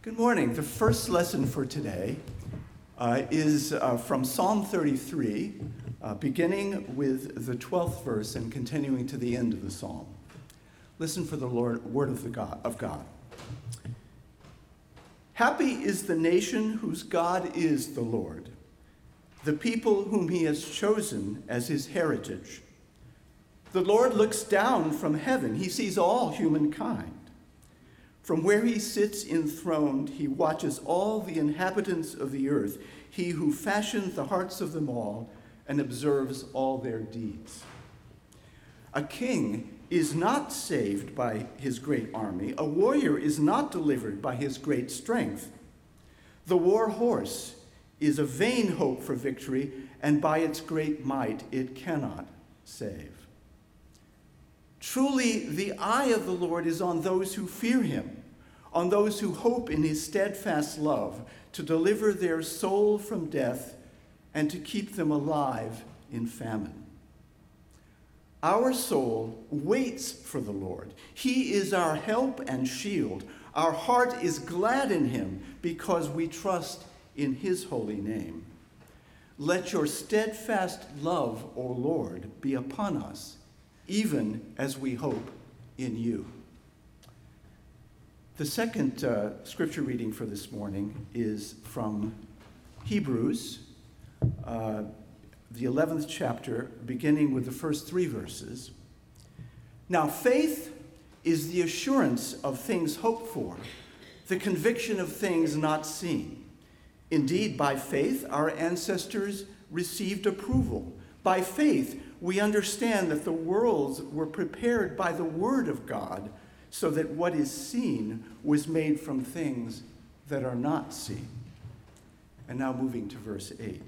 Good morning. The first lesson for today uh, is uh, from Psalm 33, uh, beginning with the 12th verse and continuing to the end of the psalm. Listen for the Lord, word of, the God, of God. Happy is the nation whose God is the Lord, the people whom he has chosen as his heritage. The Lord looks down from heaven, he sees all humankind. From where he sits enthroned, he watches all the inhabitants of the earth, he who fashioned the hearts of them all and observes all their deeds. A king is not saved by his great army, a warrior is not delivered by his great strength. The war horse is a vain hope for victory, and by its great might it cannot save. Truly, the eye of the Lord is on those who fear him, on those who hope in his steadfast love, to deliver their soul from death and to keep them alive in famine. Our soul waits for the Lord. He is our help and shield. Our heart is glad in him because we trust in his holy name. Let your steadfast love, O Lord, be upon us even as we hope in you. The second uh, scripture reading for this morning is from Hebrews, uh, the 11th chapter, beginning with the first three verses. Now, faith is the assurance of things hoped for, the conviction of things not seen. Indeed, by faith, our ancestors received approval. By faith, we understand that the worlds were prepared by the Word of God, so that what is seen was made from things that are not seen. And now moving to verse 8.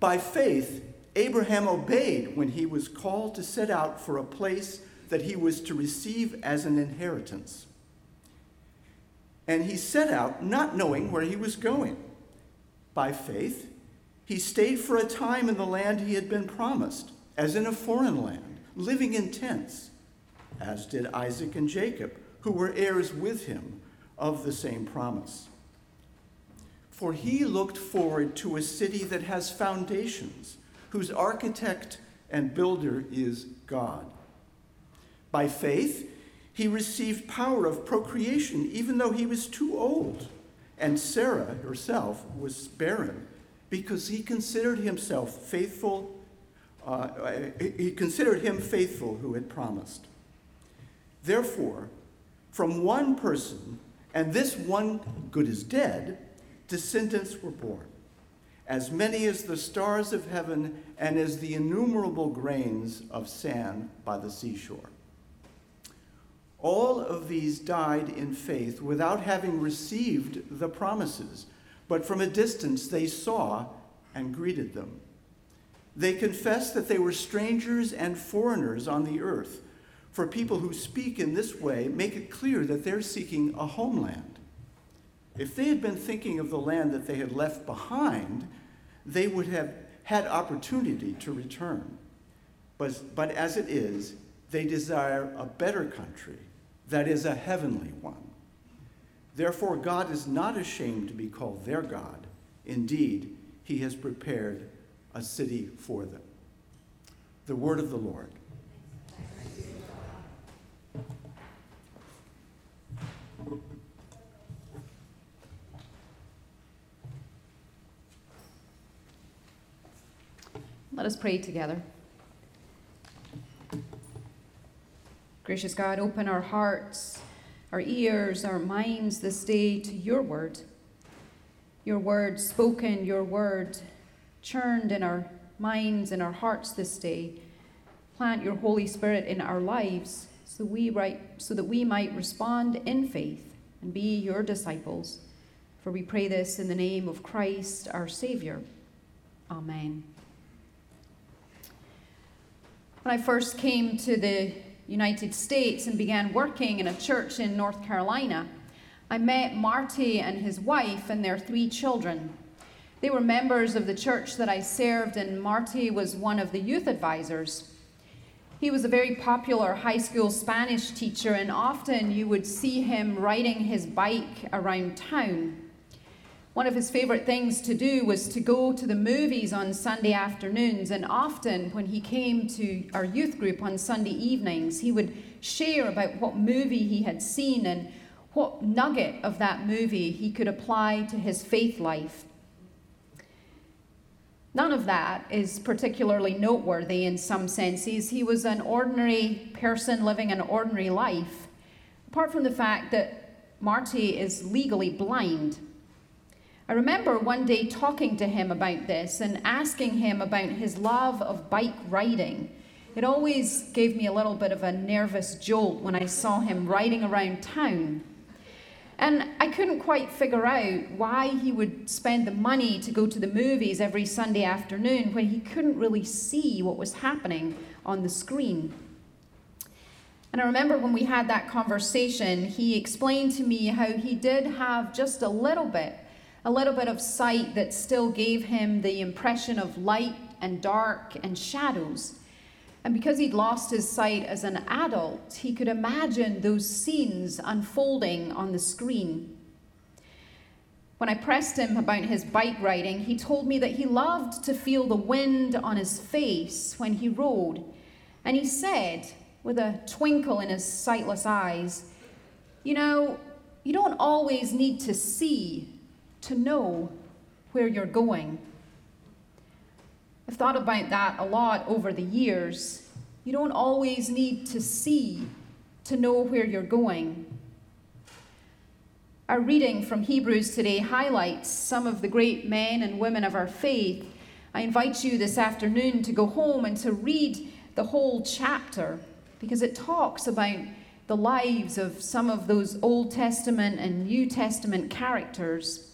By faith, Abraham obeyed when he was called to set out for a place that he was to receive as an inheritance. And he set out not knowing where he was going. By faith, he stayed for a time in the land he had been promised, as in a foreign land, living in tents, as did Isaac and Jacob, who were heirs with him of the same promise. For he looked forward to a city that has foundations, whose architect and builder is God. By faith, he received power of procreation even though he was too old, and Sarah herself was barren because he considered himself faithful. Uh, he considered him faithful who had promised. Therefore, from one person, and this one good is dead, descendants were born, as many as the stars of heaven and as the innumerable grains of sand by the seashore. All of these died in faith without having received the promises but from a distance they saw and greeted them. They confessed that they were strangers and foreigners on the earth. For people who speak in this way, make it clear that they're seeking a homeland. If they had been thinking of the land that they had left behind, they would have had opportunity to return. But, but as it is, they desire a better country, that is, a heavenly one. Therefore, God is not ashamed to be called their God. Indeed, he has prepared a city for them. The word of the Lord. Let us pray together. Gracious God, open our hearts our ears, our minds this day to your word. Your word spoken, your word churned in our minds and our hearts this day. Plant your Holy Spirit in our lives so, we so that we might respond in faith and be your disciples. For we pray this in the name of Christ our Savior. Amen. When I first came to the United States and began working in a church in North Carolina. I met Marty and his wife and their three children. They were members of the church that I served, and Marty was one of the youth advisors. He was a very popular high school Spanish teacher, and often you would see him riding his bike around town. One of his favorite things to do was to go to the movies on Sunday afternoons, and often when he came to our youth group on Sunday evenings, he would share about what movie he had seen and what nugget of that movie he could apply to his faith life. None of that is particularly noteworthy in some senses. He was an ordinary person living an ordinary life, apart from the fact that Marty is legally blind. I remember one day talking to him about this and asking him about his love of bike riding. It always gave me a little bit of a nervous jolt when I saw him riding around town. And I couldn't quite figure out why he would spend the money to go to the movies every Sunday afternoon when he couldn't really see what was happening on the screen. And I remember when we had that conversation, he explained to me how he did have just a little bit, a little bit of sight that still gave him the impression of light and dark and shadows. And because he'd lost his sight as an adult, he could imagine those scenes unfolding on the screen. When I pressed him about his bike riding, he told me that he loved to feel the wind on his face when he rode. And he said, with a twinkle in his sightless eyes, You know, you don't always need to see to know where you're going. I've thought about that a lot over the years. You don't always need to see to know where you're going. Our reading from Hebrews today highlights some of the great men and women of our faith. I invite you this afternoon to go home and to read the whole chapter because it talks about the lives of some of those Old Testament and New Testament characters.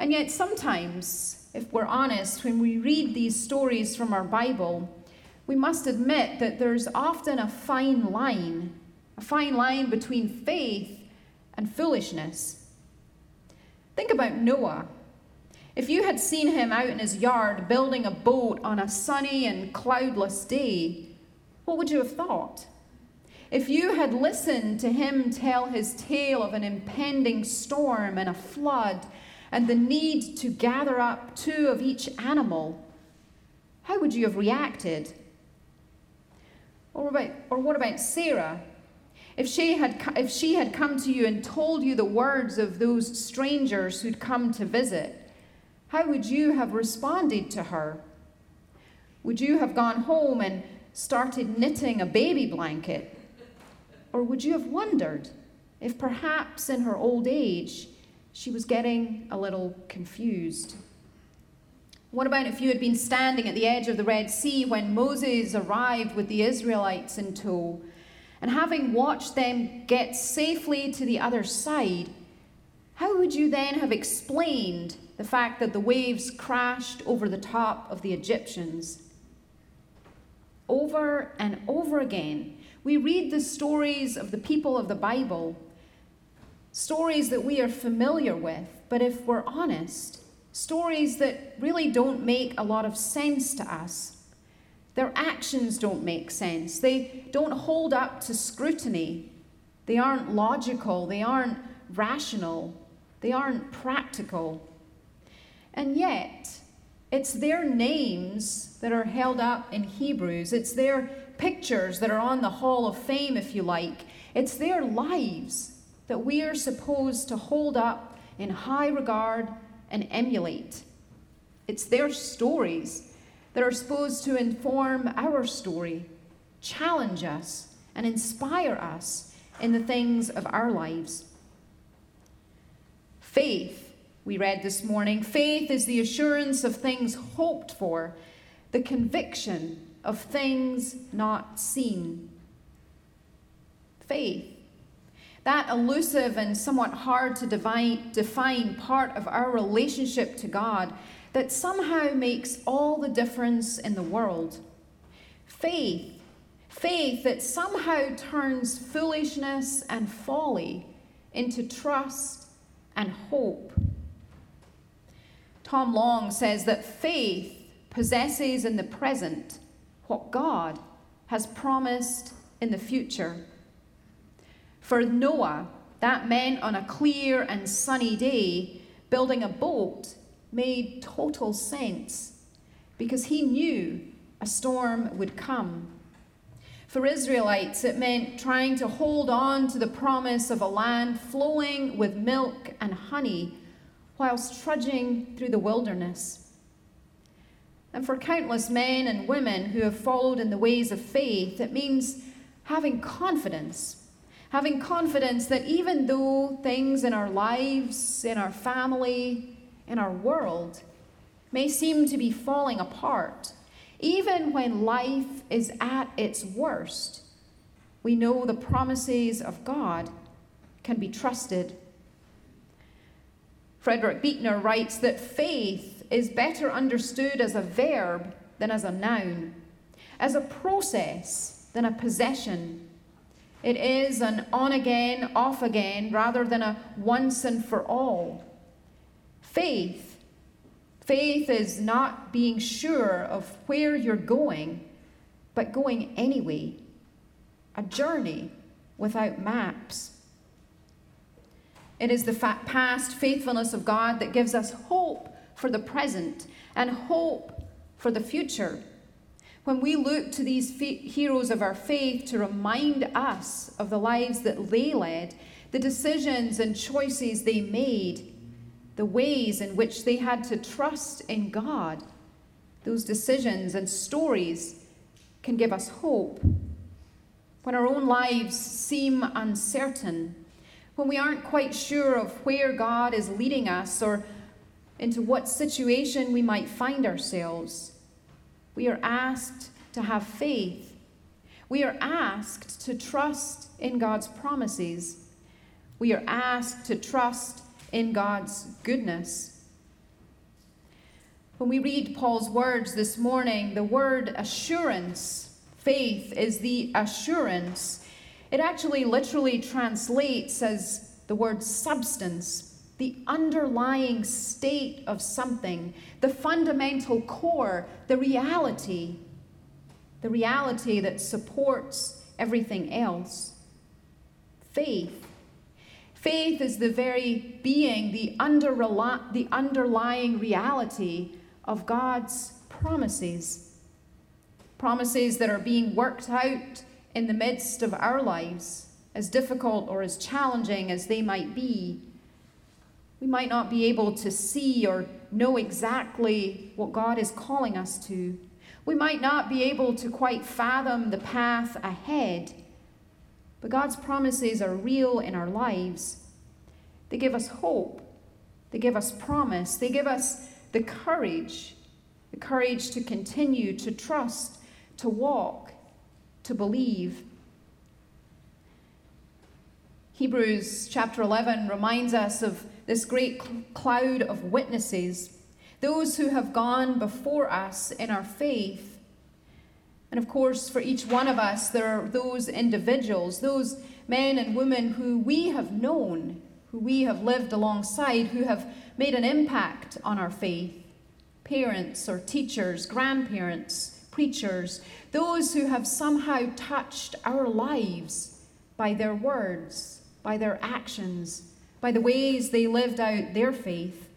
And yet, sometimes if we're honest, when we read these stories from our Bible, we must admit that there's often a fine line, a fine line between faith and foolishness. Think about Noah. If you had seen him out in his yard building a boat on a sunny and cloudless day, what would you have thought? If you had listened to him tell his tale of an impending storm and a flood and the need to gather up two of each animal, how would you have reacted? Or, about, or what about Sarah? If she, had, if she had come to you and told you the words of those strangers who'd come to visit, how would you have responded to her? Would you have gone home and started knitting a baby blanket? Or would you have wondered if perhaps in her old age she was getting a little confused. What about if you had been standing at the edge of the Red Sea when Moses arrived with the Israelites in tow, and having watched them get safely to the other side, how would you then have explained the fact that the waves crashed over the top of the Egyptians? Over and over again, we read the stories of the people of the Bible stories that we are familiar with, but if we're honest, stories that really don't make a lot of sense to us. Their actions don't make sense. They don't hold up to scrutiny. They aren't logical. They aren't rational. They aren't practical. And yet, it's their names that are held up in Hebrews. It's their pictures that are on the Hall of Fame, if you like. It's their lives that we are supposed to hold up in high regard and emulate. It's their stories that are supposed to inform our story, challenge us, and inspire us in the things of our lives. Faith, we read this morning, faith is the assurance of things hoped for, the conviction of things not seen. Faith that elusive and somewhat hard to divine, define part of our relationship to God that somehow makes all the difference in the world. Faith, faith that somehow turns foolishness and folly into trust and hope. Tom Long says that faith possesses in the present what God has promised in the future. For Noah, that meant on a clear and sunny day, building a boat made total sense because he knew a storm would come. For Israelites, it meant trying to hold on to the promise of a land flowing with milk and honey whilst trudging through the wilderness. And for countless men and women who have followed in the ways of faith, it means having confidence having confidence that even though things in our lives, in our family, in our world may seem to be falling apart, even when life is at its worst, we know the promises of God can be trusted. Frederick Buechner writes that faith is better understood as a verb than as a noun, as a process than a possession it is an on again, off again, rather than a once and for all. Faith. Faith is not being sure of where you're going, but going anyway. A journey without maps. It is the past faithfulness of God that gives us hope for the present and hope for the future. When we look to these heroes of our faith to remind us of the lives that they led, the decisions and choices they made, the ways in which they had to trust in God, those decisions and stories can give us hope. When our own lives seem uncertain, when we aren't quite sure of where God is leading us or into what situation we might find ourselves, we are asked to have faith. We are asked to trust in God's promises. We are asked to trust in God's goodness. When we read Paul's words this morning, the word assurance, faith, is the assurance. It actually literally translates as the word substance the underlying state of something, the fundamental core, the reality, the reality that supports everything else. Faith. Faith is the very being, the, underli- the underlying reality of God's promises. Promises that are being worked out in the midst of our lives, as difficult or as challenging as they might be we might not be able to see or know exactly what God is calling us to. We might not be able to quite fathom the path ahead. But God's promises are real in our lives. They give us hope, they give us promise, they give us the courage the courage to continue, to trust, to walk, to believe. Hebrews chapter 11 reminds us of this great cloud of witnesses, those who have gone before us in our faith. And of course, for each one of us, there are those individuals, those men and women who we have known, who we have lived alongside, who have made an impact on our faith parents or teachers, grandparents, preachers, those who have somehow touched our lives by their words, by their actions, by the ways they lived out their faith.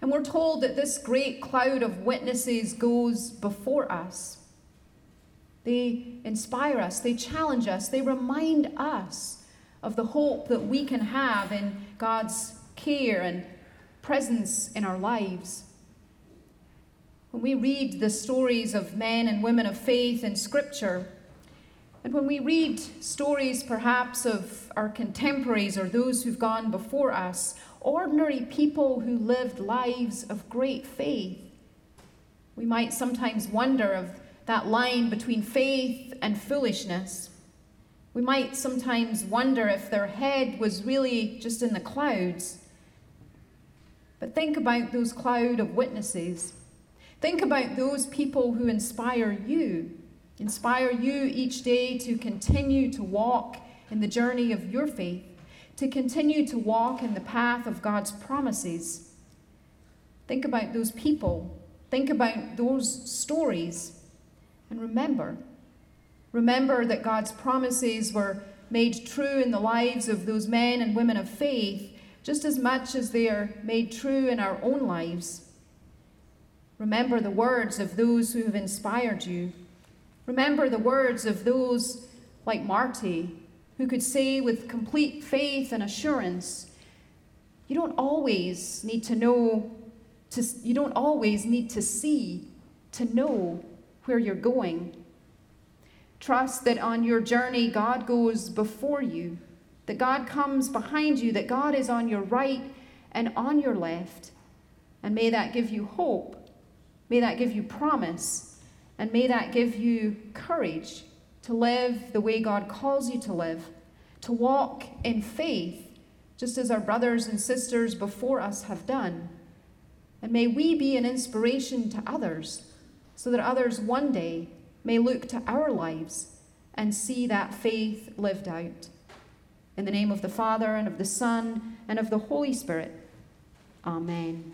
And we're told that this great cloud of witnesses goes before us. They inspire us, they challenge us, they remind us of the hope that we can have in God's care and presence in our lives. When we read the stories of men and women of faith in Scripture, and when we read stories perhaps of our contemporaries or those who've gone before us, ordinary people who lived lives of great faith, we might sometimes wonder of that line between faith and foolishness. We might sometimes wonder if their head was really just in the clouds. But think about those cloud of witnesses. Think about those people who inspire you Inspire you each day to continue to walk in the journey of your faith, to continue to walk in the path of God's promises. Think about those people, think about those stories, and remember Remember that God's promises were made true in the lives of those men and women of faith just as much as they are made true in our own lives. Remember the words of those who have inspired you. Remember the words of those like Marty, who could say with complete faith and assurance, You don't always need to know, to, you don't always need to see to know where you're going. Trust that on your journey, God goes before you, that God comes behind you, that God is on your right and on your left. And may that give you hope. May that give you promise. And may that give you courage to live the way God calls you to live, to walk in faith, just as our brothers and sisters before us have done. And may we be an inspiration to others so that others one day may look to our lives and see that faith lived out. In the name of the Father, and of the Son, and of the Holy Spirit. Amen.